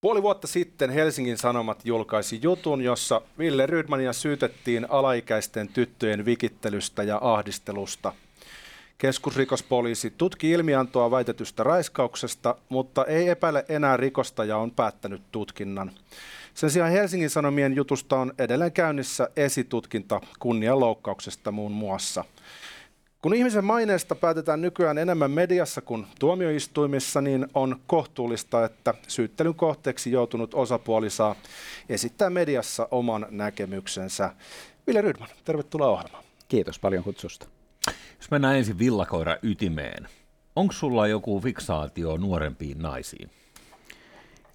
Puoli vuotta sitten Helsingin Sanomat julkaisi jutun, jossa Ville Rydmania syytettiin alaikäisten tyttöjen vikittelystä ja ahdistelusta. Keskusrikospoliisi tutki ilmiantoa väitetystä raiskauksesta, mutta ei epäile enää rikosta ja on päättänyt tutkinnan. Sen sijaan Helsingin Sanomien jutusta on edelleen käynnissä esitutkinta kunnianloukkauksesta muun muassa – kun ihmisen maineesta päätetään nykyään enemmän mediassa kuin tuomioistuimissa, niin on kohtuullista, että syyttelyn kohteeksi joutunut osapuoli saa esittää mediassa oman näkemyksensä. Ville Rydman, tervetuloa ohjelmaan. Kiitos paljon kutsusta. Jos mennään ensin villakoira ytimeen, onko sulla joku fiksaatio nuorempiin naisiin?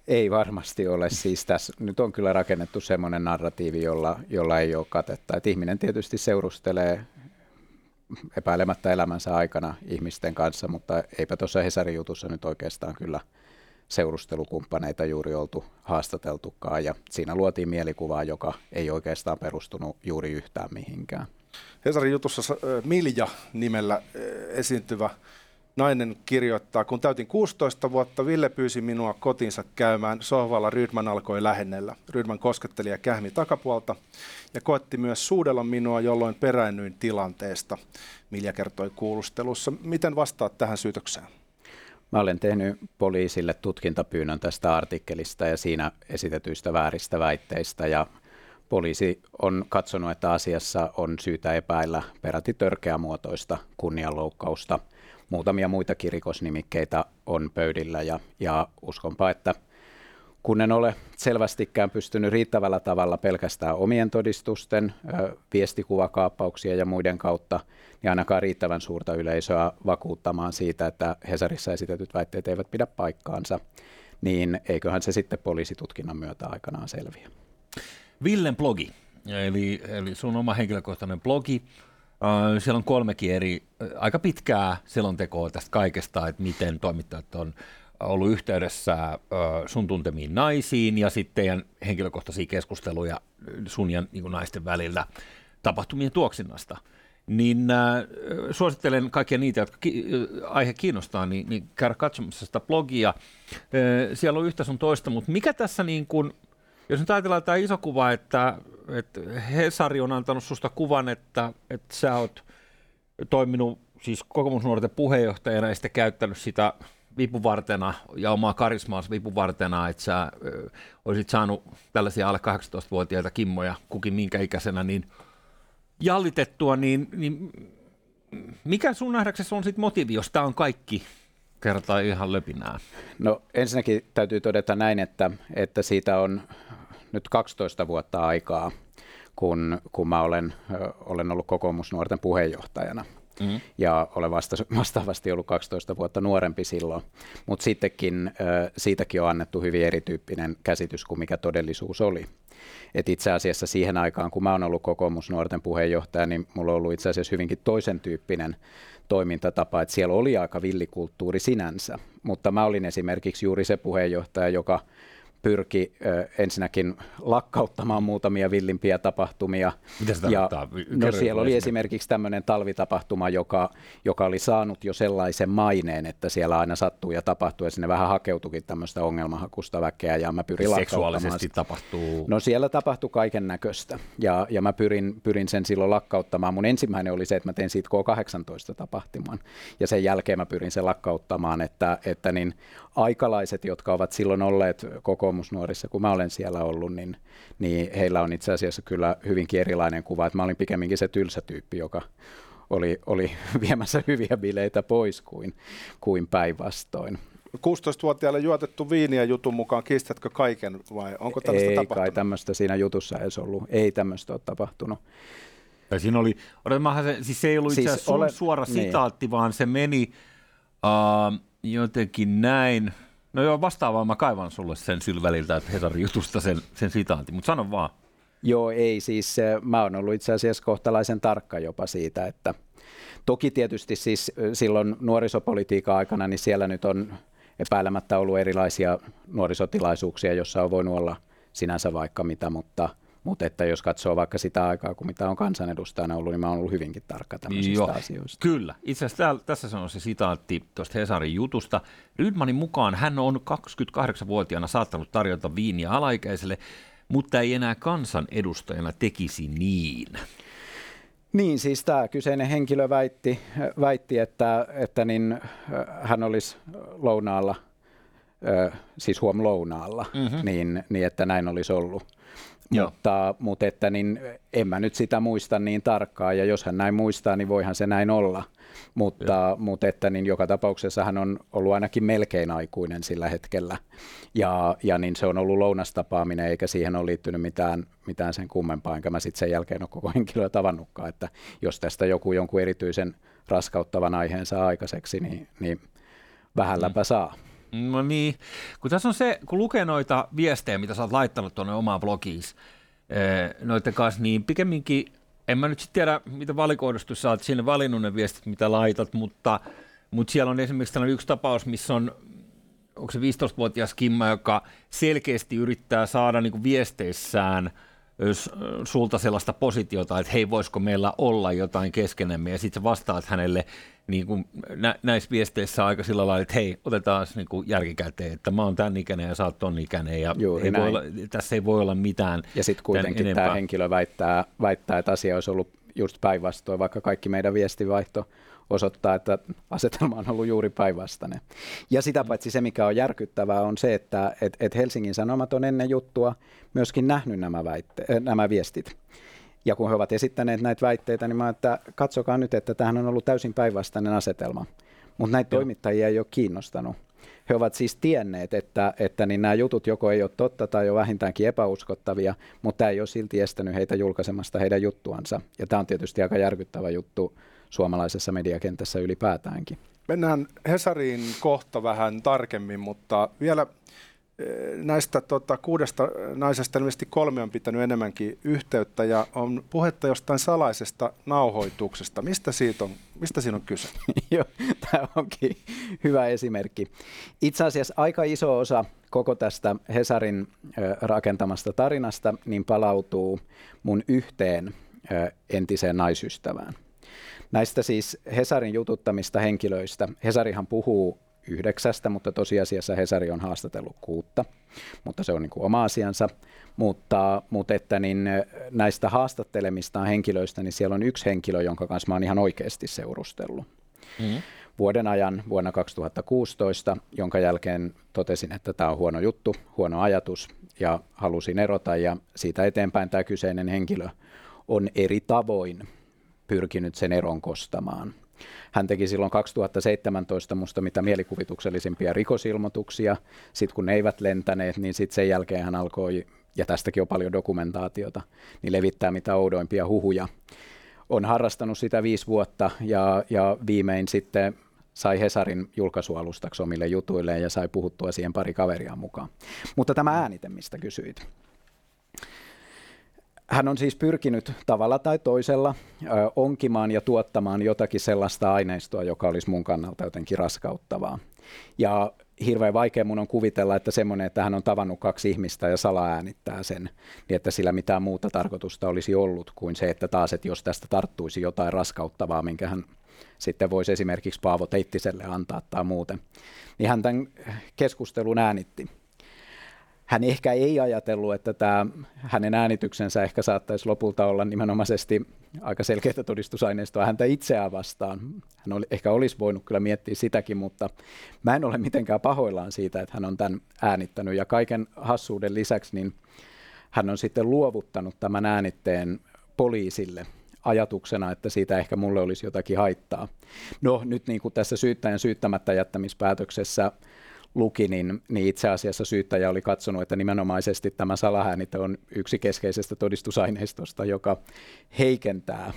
Ei varmasti ole. Siis tässä nyt on kyllä rakennettu semmoinen narratiivi, jolla, jolla ei ole katetta. Et ihminen tietysti seurustelee epäilemättä elämänsä aikana ihmisten kanssa, mutta eipä tuossa Hesarin jutussa nyt oikeastaan kyllä seurustelukumppaneita juuri oltu haastateltukaan ja siinä luotiin mielikuvaa, joka ei oikeastaan perustunut juuri yhtään mihinkään. Hesarin jutussa Milja nimellä esiintyvä Nainen kirjoittaa, kun täytin 16 vuotta, Ville pyysi minua kotinsa käymään. Sohvalla Rydman alkoi lähennellä. Rydman kosketteli ja kähmi takapuolta ja koetti myös suudella minua, jolloin peräännyin tilanteesta. Milja kertoi kuulustelussa. Miten vastaat tähän syytökseen? Mä olen tehnyt poliisille tutkintapyynnön tästä artikkelista ja siinä esitetyistä vääristä väitteistä ja poliisi on katsonut, että asiassa on syytä epäillä peräti törkeämuotoista kunnianloukkausta – muutamia muita rikosnimikkeitä on pöydillä ja, ja uskonpa, että kun en ole selvästikään pystynyt riittävällä tavalla pelkästään omien todistusten, viestikuvakaappauksia ja muiden kautta, niin ainakaan riittävän suurta yleisöä vakuuttamaan siitä, että Hesarissa esitetyt väitteet eivät pidä paikkaansa, niin eiköhän se sitten poliisitutkinnan myötä aikanaan selviä. Villen blogi, eli, eli sun oma henkilökohtainen blogi, siellä on kolmekin eri, aika pitkää selontekoa tästä kaikesta, että miten toimittajat on ollut yhteydessä sun tuntemiin naisiin ja sitten teidän henkilökohtaisia keskusteluja sun ja niin naisten välillä tapahtumien tuoksinnasta. Niin äh, suosittelen kaikkia niitä, jotka ki- aihe kiinnostaa, niin, niin käydä katsomassa sitä blogia. Äh, siellä on yhtä sun toista, mutta mikä tässä niin kuin, jos nyt ajatellaan tämä iso kuva, että, että Hesari on antanut susta kuvan, että, että sä oot toiminut siis kokoomusnuorten puheenjohtajana ja sitten käyttänyt sitä vipuvartena ja omaa karismaas vipuvartena, että sä ö, olisit saanut tällaisia alle 18-vuotiaita kimmoja kukin minkä ikäisenä, niin jallitettua, niin, niin mikä sun nähdäksesi on sitten motiivi, jos tämä on kaikki kertaa ihan löpinää? No ensinnäkin täytyy todeta näin, että, että siitä on nyt 12 vuotta aikaa, kun, kun mä olen, olen ollut kokoomusnuorten puheenjohtajana. Mm. Ja olen vasta, vastaavasti ollut 12 vuotta nuorempi silloin. Mutta sittenkin siitäkin on annettu hyvin erityyppinen käsitys kuin mikä todellisuus oli. Et itse asiassa siihen aikaan, kun mä olen ollut kokoomusnuorten puheenjohtaja, niin mulla on ollut itse asiassa hyvinkin toisen tyyppinen toimintatapa, että siellä oli aika villikulttuuri sinänsä, mutta mä olin esimerkiksi juuri se puheenjohtaja, joka – pyrki ö, ensinnäkin lakkauttamaan muutamia villimpiä tapahtumia. Mitä se ja, no siellä oli esimerkiksi tämmöinen talvitapahtuma, joka, joka oli saanut jo sellaisen maineen, että siellä aina sattuu ja tapahtuu, ja sinne vähän hakeutukin tämmöistä ongelmahakusta väkeä, ja mä pyrin Seksuaalisesti tapahtuu? No siellä tapahtui kaiken näköistä, ja, ja mä pyrin, pyrin sen silloin lakkauttamaan. Mun ensimmäinen oli se, että mä tein siitä K18 tapahtuman, ja sen jälkeen mä pyrin sen lakkauttamaan, että, että niin aikalaiset, jotka ovat silloin olleet kokoomusnuorissa, kun mä olen siellä ollut, niin, niin heillä on itse asiassa kyllä hyvinkin erilainen kuva, että mä olin pikemminkin se tylsä tyyppi, joka oli, oli viemässä hyviä bileitä pois kuin, kuin päinvastoin. 16-vuotiaalle juotettu viiniä jutun mukaan, kiistätkö kaiken vai onko tällaista Ei tapahtunut? kai tämmöistä siinä jutussa edes ollut. Ei tämmöistä ole tapahtunut. Ja siinä oli, se, siis se ei ollut itse asiassa siis suora niin. sitaatti, vaan se meni, uh, Jotenkin näin. No joo, vastaavaa mä kaivan sulle sen sillä väliltä, että Hesarin jutusta sen, sen sitaatin, mutta sano vaan. Joo, ei siis, mä oon ollut itse asiassa kohtalaisen tarkka jopa siitä, että toki tietysti siis silloin nuorisopolitiikan aikana, niin siellä nyt on epäilemättä ollut erilaisia nuorisotilaisuuksia, jossa on voinut olla sinänsä vaikka mitä, mutta, mutta että jos katsoo vaikka sitä aikaa, kun mitä on kansanedustajana ollut, niin mä oon ollut hyvinkin tarkka tämmöisistä Joo, asioista. Kyllä. Itse asiassa täällä, tässä on se sitaatti tuosta Hesarin jutusta. Rydmanin mukaan hän on 28-vuotiaana saattanut tarjota viiniä alaikäiselle, mutta ei enää kansanedustajana tekisi niin. Niin, siis tämä kyseinen henkilö väitti, väitti että, että niin, hän olisi lounaalla, siis huom lounaalla, mm-hmm. niin, niin että näin olisi ollut. Mutta, mutta että niin, en mä nyt sitä muista niin tarkkaan, ja jos hän näin muistaa, niin voihan se näin olla. Mutta, mutta että niin joka tapauksessa hän on ollut ainakin melkein aikuinen sillä hetkellä. Ja, ja niin se on ollut lounastapaaminen, eikä siihen ole liittynyt mitään, mitään sen kummempaa, enkä mä sitten sen jälkeen ole koko henkilöä tavannutkaan. Että jos tästä joku jonkun erityisen raskauttavan aiheen saa aikaiseksi, niin, niin vähälläpä mm. saa. No niin, kun tässä on se, kun lukee noita viestejä, mitä sä oot laittanut tuonne omaan blogiis, eh, noiden kanssa, niin pikemminkin, en mä nyt sitten tiedä, mitä valikoidusta sä oot sinne valinnut ne viestit, mitä laitat, mutta, mutta siellä on esimerkiksi tällainen yksi tapaus, missä on, onko se 15-vuotias Kimma, joka selkeästi yrittää saada niin viesteissään sulta sellaista positiota, että hei, voisiko meillä olla jotain keskenemme, ja sitten vastaat hänelle, niin kuin nä, näissä viesteissä aika sillä lailla, että hei, otetaan niin kuin järkikäteen, että mä oon tämän ikäinen ja sä oot ton ikäinen ja ei voi olla, tässä ei voi olla mitään Ja sitten kuitenkin tämä henkilö väittää, väittää, että asia olisi ollut just päinvastoin, vaikka kaikki meidän viestivaihto osoittaa, että asetelma on ollut juuri päinvastainen. Ja sitä paitsi se, mikä on järkyttävää, on se, että et, et Helsingin Sanomat on ennen juttua myöskin nähnyt nämä, väitte- nämä viestit. Ja kun he ovat esittäneet näitä väitteitä, niin mä että katsokaa nyt, että tähän on ollut täysin päinvastainen asetelma. Mutta näitä Joo. toimittajia ei ole kiinnostanut. He ovat siis tienneet, että, että niin nämä jutut joko ei ole totta tai on vähintäänkin epäuskottavia, mutta tämä ei ole silti estänyt heitä julkaisemasta heidän juttuansa. Ja tämä on tietysti aika järkyttävä juttu suomalaisessa mediakentässä ylipäätäänkin. Mennään Hesariin kohta vähän tarkemmin, mutta vielä näistä tota, kuudesta naisesta ilmeisesti kolme on pitänyt enemmänkin yhteyttä ja on puhetta jostain salaisesta nauhoituksesta. Mistä, siitä on, mistä siinä on kyse? Joo, tämä onkin hyvä esimerkki. Itse asiassa aika iso osa koko tästä Hesarin rakentamasta tarinasta niin palautuu mun yhteen entiseen naisystävään. Näistä siis Hesarin jututtamista henkilöistä. Hesarihan puhuu yhdeksästä, mutta tosiasiassa Hesari on haastatellut kuutta, mutta se on niin kuin oma asiansa. Mutta, mutta että niin näistä haastattelemista henkilöistä, niin siellä on yksi henkilö, jonka kanssa mä oon ihan oikeasti seurustellut. Mm-hmm. Vuoden ajan vuonna 2016, jonka jälkeen totesin, että tämä on huono juttu, huono ajatus ja halusin erota ja siitä eteenpäin tämä kyseinen henkilö on eri tavoin pyrkinyt sen eron kostamaan. Hän teki silloin 2017 musta mitä mielikuvituksellisimpia rikosilmoituksia. Sitten kun ne eivät lentäneet, niin sitten sen jälkeen hän alkoi, ja tästäkin on paljon dokumentaatiota, niin levittää mitä oudoimpia huhuja. On harrastanut sitä viisi vuotta ja, ja viimein sitten sai Hesarin julkaisualustaksi omille jutuilleen ja sai puhuttua siihen pari kaveria mukaan. Mutta tämä äänite, mistä kysyit. Hän on siis pyrkinyt tavalla tai toisella ö, onkimaan ja tuottamaan jotakin sellaista aineistoa, joka olisi mun kannalta jotenkin raskauttavaa. Ja hirveän vaikea mun on kuvitella, että semmoinen, että hän on tavannut kaksi ihmistä ja sala äänittää sen, niin että sillä mitään muuta tarkoitusta olisi ollut kuin se, että taas, että jos tästä tarttuisi jotain raskauttavaa, minkä hän sitten voisi esimerkiksi Paavo Teittiselle antaa tai muuten, niin hän tämän keskustelun äänitti hän ehkä ei ajatellut, että tämä hänen äänityksensä ehkä saattaisi lopulta olla nimenomaisesti aika selkeää todistusaineistoa häntä itseään vastaan. Hän oli, ehkä olisi voinut kyllä miettiä sitäkin, mutta mä en ole mitenkään pahoillaan siitä, että hän on tämän äänittänyt. Ja kaiken hassuuden lisäksi niin hän on sitten luovuttanut tämän äänitteen poliisille ajatuksena, että siitä ehkä mulle olisi jotakin haittaa. No nyt niin kuin tässä syyttäjän syyttämättä jättämispäätöksessä luki, niin, niin itse asiassa syyttäjä oli katsonut, että nimenomaisesti tämä salahäänite on yksi keskeisestä todistusaineistosta, joka heikentää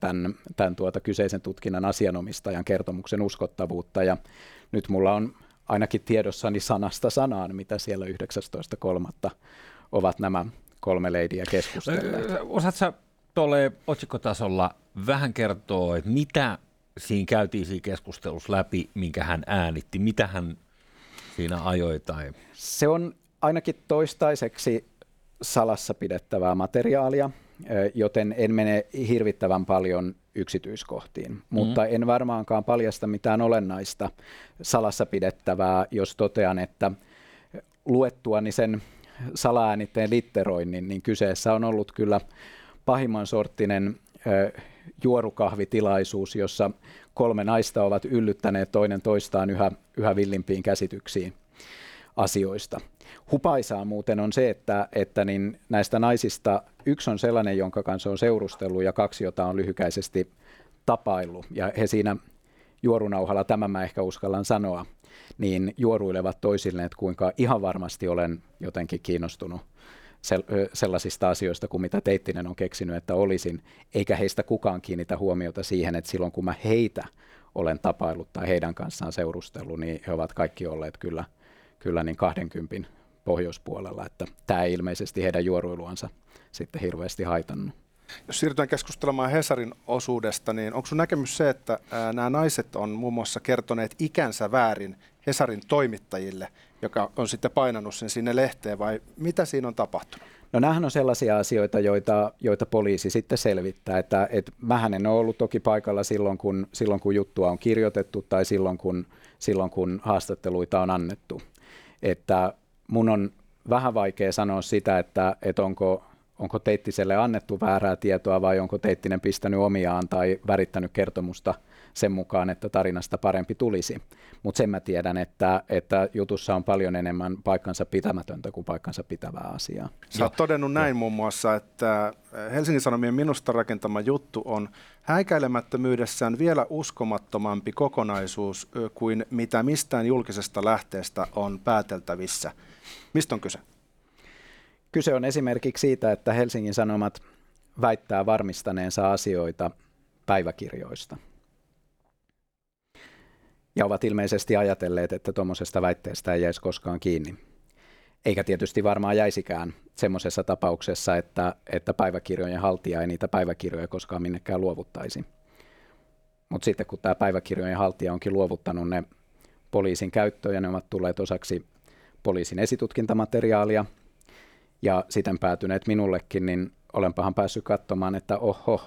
tämän, tämän tuota kyseisen tutkinnan asianomistajan kertomuksen uskottavuutta. Ja nyt mulla on ainakin tiedossani sanasta sanaan, mitä siellä 19.3. ovat nämä kolme leidiä keskustelleet. Osaatko tuolle otsikkotasolla vähän kertoa, että mitä siinä käytiin siinä keskustelussa läpi, minkä hän äänitti, mitä hän siinä ajoi? Tai? Se on ainakin toistaiseksi salassa pidettävää materiaalia, joten en mene hirvittävän paljon yksityiskohtiin, mm-hmm. mutta en varmaankaan paljasta mitään olennaista salassa pidettävää, jos totean, että luettuani sen salaäänitteen litteroinnin, niin kyseessä on ollut kyllä pahimman sorttinen juorukahvitilaisuus, jossa kolme naista ovat yllyttäneet toinen toistaan yhä, yhä villimpiin käsityksiin asioista. Hupaisaa muuten on se, että, että niin näistä naisista yksi on sellainen, jonka kanssa on seurustellut ja kaksi, jota on lyhykäisesti tapaillut. Ja he siinä juorunauhalla, tämän mä ehkä uskallan sanoa, niin juoruilevat toisilleen, että kuinka ihan varmasti olen jotenkin kiinnostunut sellaisista asioista kuin mitä Teittinen on keksinyt, että olisin, eikä heistä kukaan kiinnitä huomiota siihen, että silloin kun mä heitä olen tapaillut tai heidän kanssaan seurustellut, niin he ovat kaikki olleet kyllä, kyllä niin 20 pohjoispuolella, että tämä ei ilmeisesti heidän juoruiluansa sitten hirveästi haitannut. Jos siirrytään keskustelemaan Hesarin osuudesta, niin onko sun näkemys se, että nämä naiset on muun muassa kertoneet ikänsä väärin Hesarin toimittajille, joka on sitten painanut sen sinne lehteen, vai mitä siinä on tapahtunut? No nämähän on sellaisia asioita, joita, joita poliisi sitten selvittää. Että, et mähän en ole ollut toki paikalla silloin kun, silloin, kun juttua on kirjoitettu tai silloin, kun, silloin, kun haastatteluita on annettu. Että mun on vähän vaikea sanoa sitä, että, että onko onko Teittiselle annettu väärää tietoa vai onko Teittinen pistänyt omiaan tai värittänyt kertomusta sen mukaan, että tarinasta parempi tulisi. Mutta sen mä tiedän, että, että jutussa on paljon enemmän paikkansa pitämätöntä kuin paikkansa pitävää asiaa. Sä oot todennut näin muun muassa, että Helsingin Sanomien minusta rakentama juttu on häikäilemättömyydessään vielä uskomattomampi kokonaisuus kuin mitä mistään julkisesta lähteestä on pääteltävissä. Mistä on kyse? Kyse on esimerkiksi siitä, että Helsingin Sanomat väittää varmistaneensa asioita päiväkirjoista. Ja ovat ilmeisesti ajatelleet, että tuommoisesta väitteestä ei jäisi koskaan kiinni. Eikä tietysti varmaan jäisikään semmoisessa tapauksessa, että, että päiväkirjojen haltija ei niitä päiväkirjoja koskaan minnekään luovuttaisi. Mutta sitten kun tämä päiväkirjojen haltija onkin luovuttanut ne poliisin käyttöön ja ne ovat tulleet osaksi poliisin esitutkintamateriaalia – ja siten päätyneet minullekin, niin olenpahan päässyt katsomaan, että oho,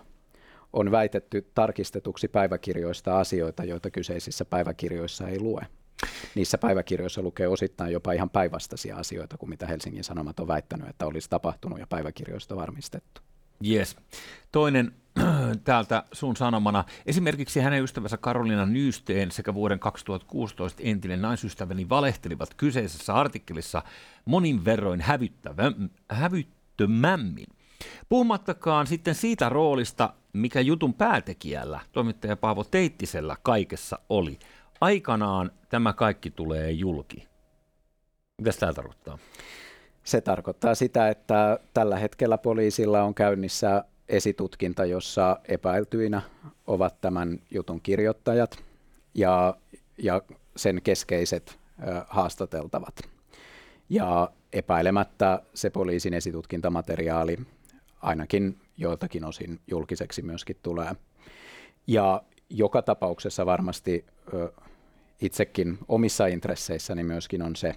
on väitetty tarkistetuksi päiväkirjoista asioita, joita kyseisissä päiväkirjoissa ei lue. Niissä päiväkirjoissa lukee osittain jopa ihan päinvastaisia asioita kuin mitä Helsingin Sanomat on väittänyt, että olisi tapahtunut ja päiväkirjoista varmistettu. Yes. Toinen täältä sun sanomana. Esimerkiksi hänen ystävänsä Karolina Nyysteen sekä vuoden 2016 entinen naisystäväni valehtelivat kyseisessä artikkelissa monin verroin hävyttömämmin. Puhumattakaan sitten siitä roolista, mikä jutun päätekijällä, toimittaja Paavo Teittisellä kaikessa oli. Aikanaan tämä kaikki tulee julki. Mitä tämä tarkoittaa? Se tarkoittaa sitä, että tällä hetkellä poliisilla on käynnissä esitutkinta, jossa epäiltyinä ovat tämän jutun kirjoittajat ja, ja sen keskeiset haastateltavat. Ja epäilemättä se poliisin esitutkintamateriaali ainakin joiltakin osin julkiseksi myöskin tulee. Ja joka tapauksessa varmasti itsekin omissa intresseissäni myöskin on se,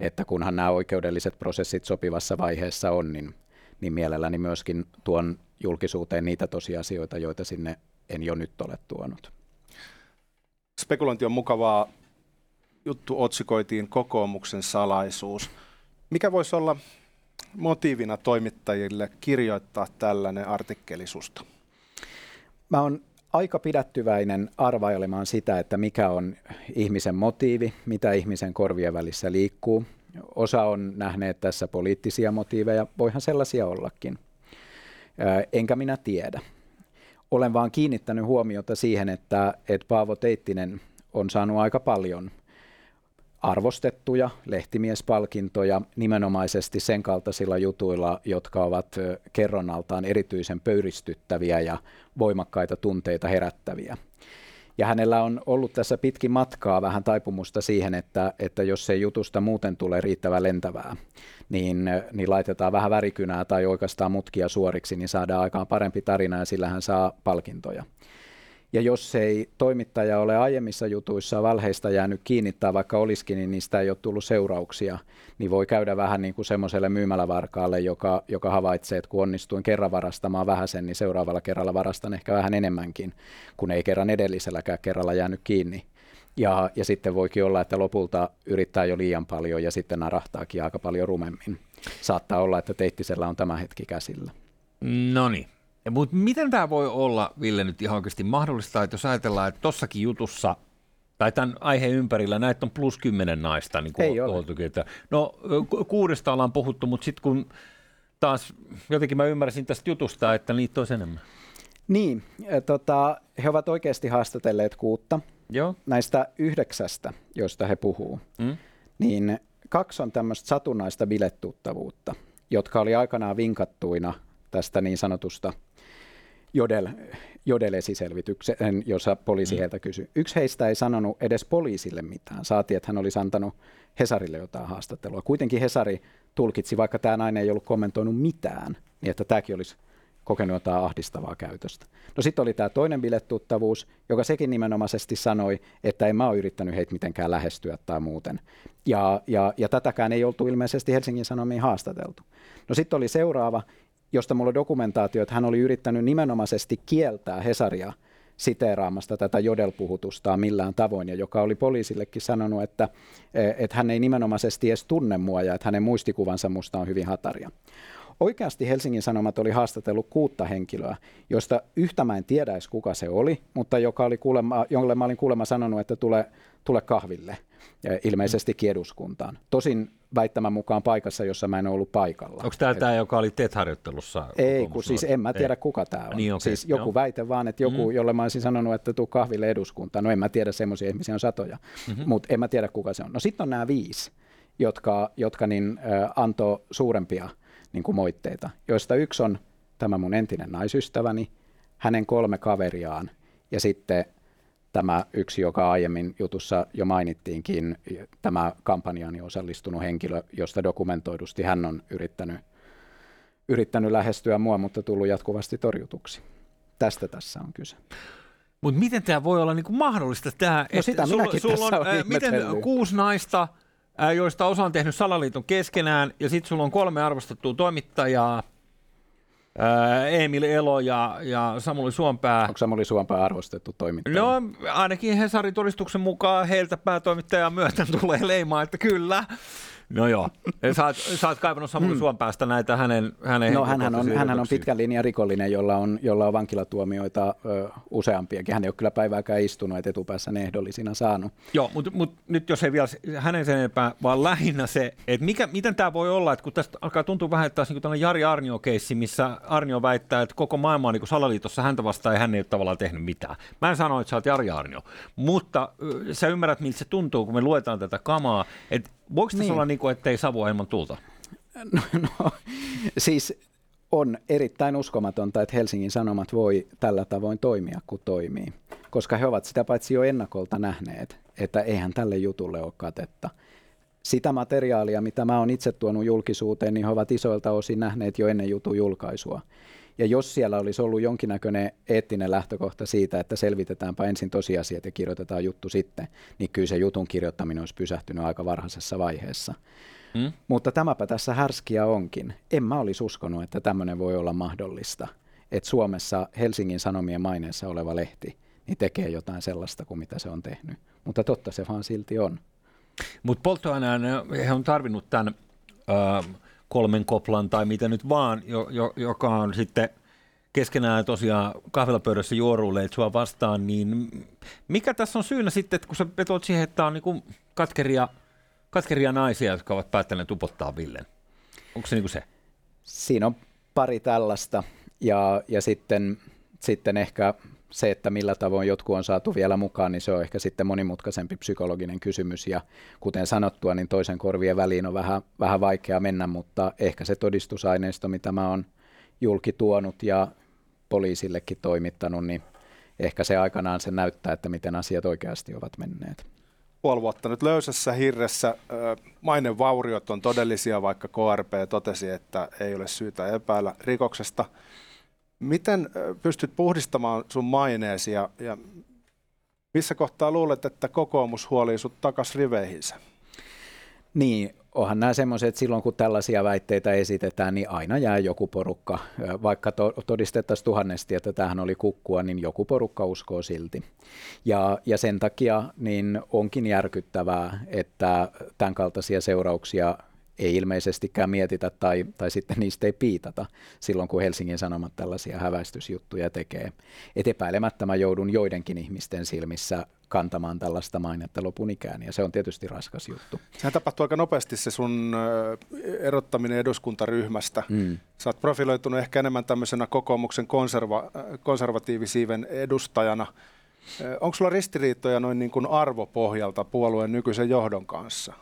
että kunhan nämä oikeudelliset prosessit sopivassa vaiheessa on, niin, niin mielelläni myöskin tuon julkisuuteen niitä tosiasioita, joita sinne en jo nyt ole tuonut. Spekulointi on mukavaa. Juttu otsikoitiin kokoomuksen salaisuus. Mikä voisi olla motiivina toimittajille kirjoittaa tällainen artikkeli susta? Mä oon aika pidättyväinen arvailemaan sitä, että mikä on ihmisen motiivi, mitä ihmisen korvien välissä liikkuu. Osa on nähneet tässä poliittisia motiiveja, voihan sellaisia ollakin. Enkä minä tiedä. Olen vaan kiinnittänyt huomiota siihen, että, että Paavo Teittinen on saanut aika paljon arvostettuja lehtimiespalkintoja nimenomaisesti sen kaltaisilla jutuilla, jotka ovat kerronnaltaan erityisen pöyristyttäviä ja voimakkaita tunteita herättäviä. Ja hänellä on ollut tässä pitkin matkaa vähän taipumusta siihen, että, että jos se jutusta muuten tulee riittävän lentävää, niin, niin laitetaan vähän värikynää tai oikeastaan mutkia suoriksi, niin saadaan aikaan parempi tarina ja sillä hän saa palkintoja. Ja jos ei toimittaja ole aiemmissa jutuissa valheista jäänyt kiinni tai vaikka olisikin, niin niistä ei ole tullut seurauksia, niin voi käydä vähän niin kuin semmoiselle myymälävarkaalle, joka, joka havaitsee, että kun onnistuin kerran varastamaan vähän sen, niin seuraavalla kerralla varastan ehkä vähän enemmänkin, kun ei kerran edelliselläkään kerralla jäänyt kiinni. Ja, ja sitten voikin olla, että lopulta yrittää jo liian paljon ja sitten narahtaakin aika paljon rumemmin. Saattaa olla, että teittisellä on tämä hetki käsillä. No niin. Mutta miten tämä voi olla, Ville, nyt ihan oikeasti mahdollista, että jos ajatellaan, että tossakin jutussa tai tämän aiheen ympärillä näitä on plus kymmenen naista. Niin Ei ole. Että no kuudesta ollaan puhuttu, mutta sitten kun taas jotenkin mä ymmärsin tästä jutusta, että niitä olisi enemmän. Niin, tota, he ovat oikeasti haastatelleet kuutta. Joo. Näistä yhdeksästä, joista he puhuu, mm. niin kaksi on tämmöistä satunnaista bilettuttavuutta, jotka oli aikanaan vinkattuina tästä niin sanotusta jodel, jodelesiselvityksen, jossa poliisi mm. heiltä kysyi. Yksi heistä ei sanonut edes poliisille mitään. Saatiin, että hän oli antanut Hesarille jotain haastattelua. Kuitenkin Hesari tulkitsi, vaikka tämä nainen ei ollut kommentoinut mitään, niin että tämäkin olisi kokenut jotain ahdistavaa käytöstä. No sitten oli tämä toinen bilettuttavuus, joka sekin nimenomaisesti sanoi, että en mä ole yrittänyt heitä mitenkään lähestyä tai muuten. Ja, ja, ja tätäkään ei oltu ilmeisesti Helsingin Sanomiin haastateltu. No sitten oli seuraava, josta mulla on dokumentaatio, että hän oli yrittänyt nimenomaisesti kieltää Hesaria siteeraamasta tätä jodelpuhutusta millään tavoin, ja joka oli poliisillekin sanonut, että, että hän ei nimenomaisesti edes tunne mua ja että hänen muistikuvansa musta on hyvin hataria. Oikeasti Helsingin Sanomat oli haastatellut kuutta henkilöä, josta yhtä mä en tiedä edes kuka se oli, mutta joka oli kuulemma, jolle mä olin kuulemma sanonut, että tule, tule kahville ilmeisesti eduskuntaan. Tosin väittämän mukaan paikassa, jossa mä en ollut paikalla. Onko tämä tämä, joka oli TET-harjoittelussa? Ei, kun siis en mä tiedä, Ei. kuka tämä on. Niin, okay, siis joku joo. väite vaan, että joku, mm. jolle mä olisin sanonut, että tuu kahville eduskuntaan. No en mä tiedä, semmoisia ihmisiä on satoja, mm-hmm. mutta en mä tiedä, kuka se on. No sitten on nämä viisi, jotka, jotka niin, äh, antoi suurempia niin kuin moitteita, joista yksi on tämä mun entinen naisystäväni, hänen kolme kaveriaan ja sitten tämä yksi, joka aiemmin jutussa jo mainittiinkin, tämä kampanjaan osallistunut henkilö, josta dokumentoidusti hän on yrittänyt, yrittänyt lähestyä mua, mutta tullut jatkuvasti torjutuksi. Tästä tässä on kyse. Mutta miten tämä voi olla niinku mahdollista? Tää, no sitä sulla, minäkin sulla on, on Miten kuusi naista, joista osa on tehnyt salaliiton keskenään, ja sitten sulla on kolme arvostettua toimittajaa, Emil Elo ja, ja Samuli Suompää. Onko Samuli Suompää arvostettu toimittaja? No ainakin Hesarin todistuksen mukaan heiltä päätoimittajan myöten tulee leimaa, että kyllä. No joo, sä oot, sä oot kaivannut Samuli mm. Suompäästä näitä hänen, hänen No hänhän on, hänhän on pitkän linjan rikollinen, jolla on, jolla on vankilatuomioita ö, useampiakin. Hän ei ole kyllä päivääkään istunut, että etupäässä ne ehdollisina saanut. Joo, mutta mut, nyt jos ei vielä hänen sen enempää, vaan lähinnä se, että mikä, miten tämä voi olla, että kun tästä alkaa tuntua vähän, että taas niin tällainen Jari Arnio-keissi, missä Arnio väittää, että koko maailma on niin salaliitossa häntä vastaan ja hän ei ole tavallaan tehnyt mitään. Mä en sano, että sä oot Jari Arnio, mutta sä ymmärrät, miltä se tuntuu, kun me luetaan tätä kamaa, että Voiko niin. olla niin kuin, ettei savua ilman tulta? No, no, siis on erittäin uskomatonta, että Helsingin Sanomat voi tällä tavoin toimia, kun toimii. Koska he ovat sitä paitsi jo ennakolta nähneet, että eihän tälle jutulle ole katetta. Sitä materiaalia, mitä mä oon itse tuonut julkisuuteen, niin he ovat isoilta osin nähneet jo ennen jutun julkaisua. Ja jos siellä olisi ollut jonkinnäköinen eettinen lähtökohta siitä, että selvitetäänpä ensin tosiasiat ja kirjoitetaan juttu sitten, niin kyllä se jutun kirjoittaminen olisi pysähtynyt aika varhaisessa vaiheessa. Mm. Mutta tämäpä tässä härskiä onkin. En mä olisi uskonut, että tämmöinen voi olla mahdollista, että Suomessa Helsingin Sanomien maineessa oleva lehti niin tekee jotain sellaista kuin mitä se on tehnyt. Mutta totta se vaan silti on. Mutta polttoaineen he on tarvinnut tämän... Uh kolmen koplan tai mitä nyt vaan, jo, jo, joka on sitten keskenään tosiaan kahvilapöydässä juoruilleet sua vastaan, niin mikä tässä on syynä sitten, että kun sä vetoat siihen, että on niin katkeria, katkeria naisia, jotka ovat päättäneet upottaa Villen? Onko se niin se? Siinä on pari tällaista ja, ja sitten, sitten ehkä se, että millä tavoin jotkut on saatu vielä mukaan, niin se on ehkä sitten monimutkaisempi psykologinen kysymys. Ja kuten sanottua, niin toisen korvien väliin on vähän, vähän vaikea mennä, mutta ehkä se todistusaineisto, mitä mä oon julki tuonut ja poliisillekin toimittanut, niin ehkä se aikanaan se näyttää, että miten asiat oikeasti ovat menneet. Puoli vuotta nyt löysässä hirressä. Mainen vauriot on todellisia, vaikka KRP totesi, että ei ole syytä epäillä rikoksesta. Miten pystyt puhdistamaan sun maineesi ja, ja missä kohtaa luulet, että kokoomus huolii sut takas riveihinsä? Niin, onhan nämä semmoiset, että silloin kun tällaisia väitteitä esitetään, niin aina jää joku porukka. Vaikka to- todistettaisiin tuhannesti, että tähän oli kukkua, niin joku porukka uskoo silti. Ja, ja sen takia niin onkin järkyttävää, että tämän kaltaisia seurauksia ei ilmeisestikään mietitä tai, tai sitten niistä ei piitata silloin, kun Helsingin Sanomat tällaisia häväistysjuttuja tekee. Et epäilemättä mä joudun joidenkin ihmisten silmissä kantamaan tällaista mainetta lopun ikään, ja se on tietysti raskas juttu. Sehän tapahtuu aika nopeasti se sun erottaminen eduskuntaryhmästä. Mm. Sä oot profiloitunut ehkä enemmän tämmöisenä kokoomuksen konserva, konservatiivisiiven edustajana. Onko sulla ristiriitoja noin niin kuin arvopohjalta puolueen nykyisen johdon kanssa?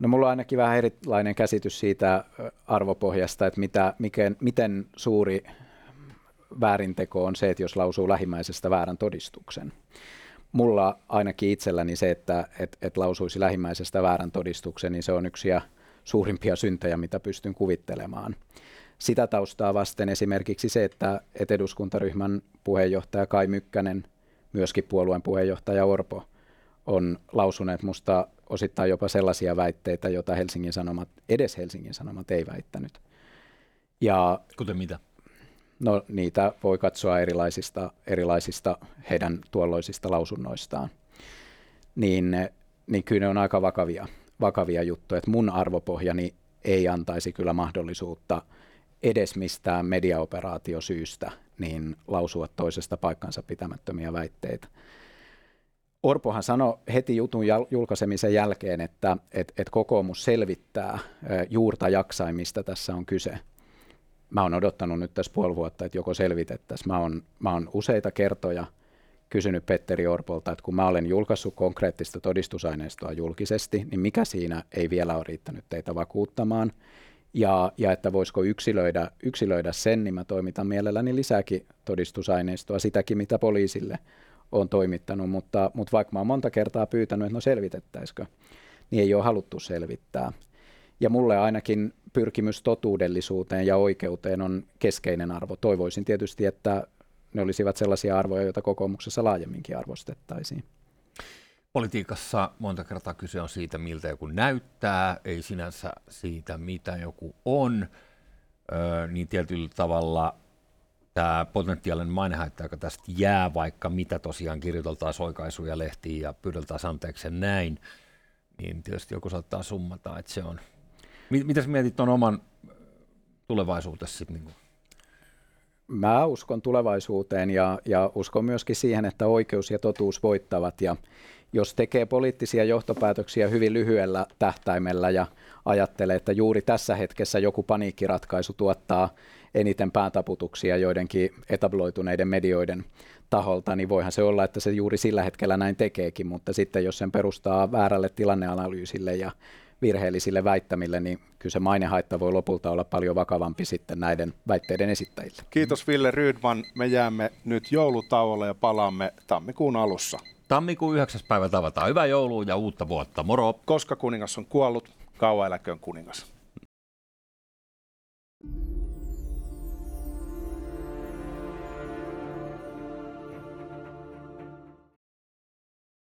No mulla on ainakin vähän erilainen käsitys siitä arvopohjasta, että mitä, miten, miten suuri väärinteko on se, että jos lausuu lähimmäisestä väärän todistuksen. Mulla ainakin itselläni se, että et, et lausuisi lähimmäisestä väärän todistuksen, niin se on yksi suurimpia syntejä, mitä pystyn kuvittelemaan. Sitä taustaa vasten esimerkiksi se, että, että eduskuntaryhmän puheenjohtaja Kai Mykkänen, myöskin puolueen puheenjohtaja Orpo, on lausuneet musta osittain jopa sellaisia väitteitä, joita Helsingin Sanomat, edes Helsingin Sanomat ei väittänyt. Ja, Kuten mitä? No niitä voi katsoa erilaisista, erilaisista heidän tuolloisista lausunnoistaan. Niin, niin kyllä ne on aika vakavia, vakavia juttuja, että mun arvopohjani ei antaisi kyllä mahdollisuutta edes mistään mediaoperaatiosyystä niin lausua toisesta paikkansa pitämättömiä väitteitä. Orpohan sanoi heti jutun julkaisemisen jälkeen, että et, et kokoomus selvittää juurta jaksain, mistä tässä on kyse. Mä oon odottanut nyt tässä puoli vuotta, että joko selvitettäisiin. Mä oon, mä oon useita kertoja kysynyt Petteri Orpolta, että kun mä olen julkaissut konkreettista todistusaineistoa julkisesti, niin mikä siinä ei vielä ole riittänyt teitä vakuuttamaan. Ja, ja että voisiko yksilöidä, yksilöidä sen, niin mä toimitan mielelläni lisääkin todistusaineistoa, sitäkin mitä poliisille on toimittanut, mutta, mutta vaikka mä oon monta kertaa pyytänyt, että no selvitettäisikö, niin ei ole haluttu selvittää. Ja mulle ainakin pyrkimys totuudellisuuteen ja oikeuteen on keskeinen arvo. Toivoisin tietysti, että ne olisivat sellaisia arvoja, joita kokoomuksessa laajemminkin arvostettaisiin. Politiikassa monta kertaa kyse on siitä, miltä joku näyttää, ei sinänsä siitä, mitä joku on. Öö, niin tietyllä tavalla tämä potentiaalinen mainehaitta, joka tästä jää, vaikka mitä tosiaan kirjoiteltaan oikaisuja lehtiin ja pyydeltään anteeksi näin, niin tietysti joku saattaa summata, että se on. Mitä mietit tuon oman tulevaisuutesi? Niin Mä uskon tulevaisuuteen ja, ja uskon myöskin siihen, että oikeus ja totuus voittavat ja jos tekee poliittisia johtopäätöksiä hyvin lyhyellä tähtäimellä ja ajattelee, että juuri tässä hetkessä joku paniikkiratkaisu tuottaa eniten päätaputuksia joidenkin etabloituneiden medioiden taholta, niin voihan se olla, että se juuri sillä hetkellä näin tekeekin, mutta sitten jos sen perustaa väärälle tilanneanalyysille ja virheellisille väittämille, niin kyllä se mainehaitta voi lopulta olla paljon vakavampi sitten näiden väitteiden esittäjille. Kiitos Ville Rydman. Me jäämme nyt joulutauolle ja palaamme tammikuun alussa. Tammikuun 9. päivä tavataan. Hyvää joulua ja uutta vuotta. Moro! Koska kuningas on kuollut, kauan eläköön kuningas.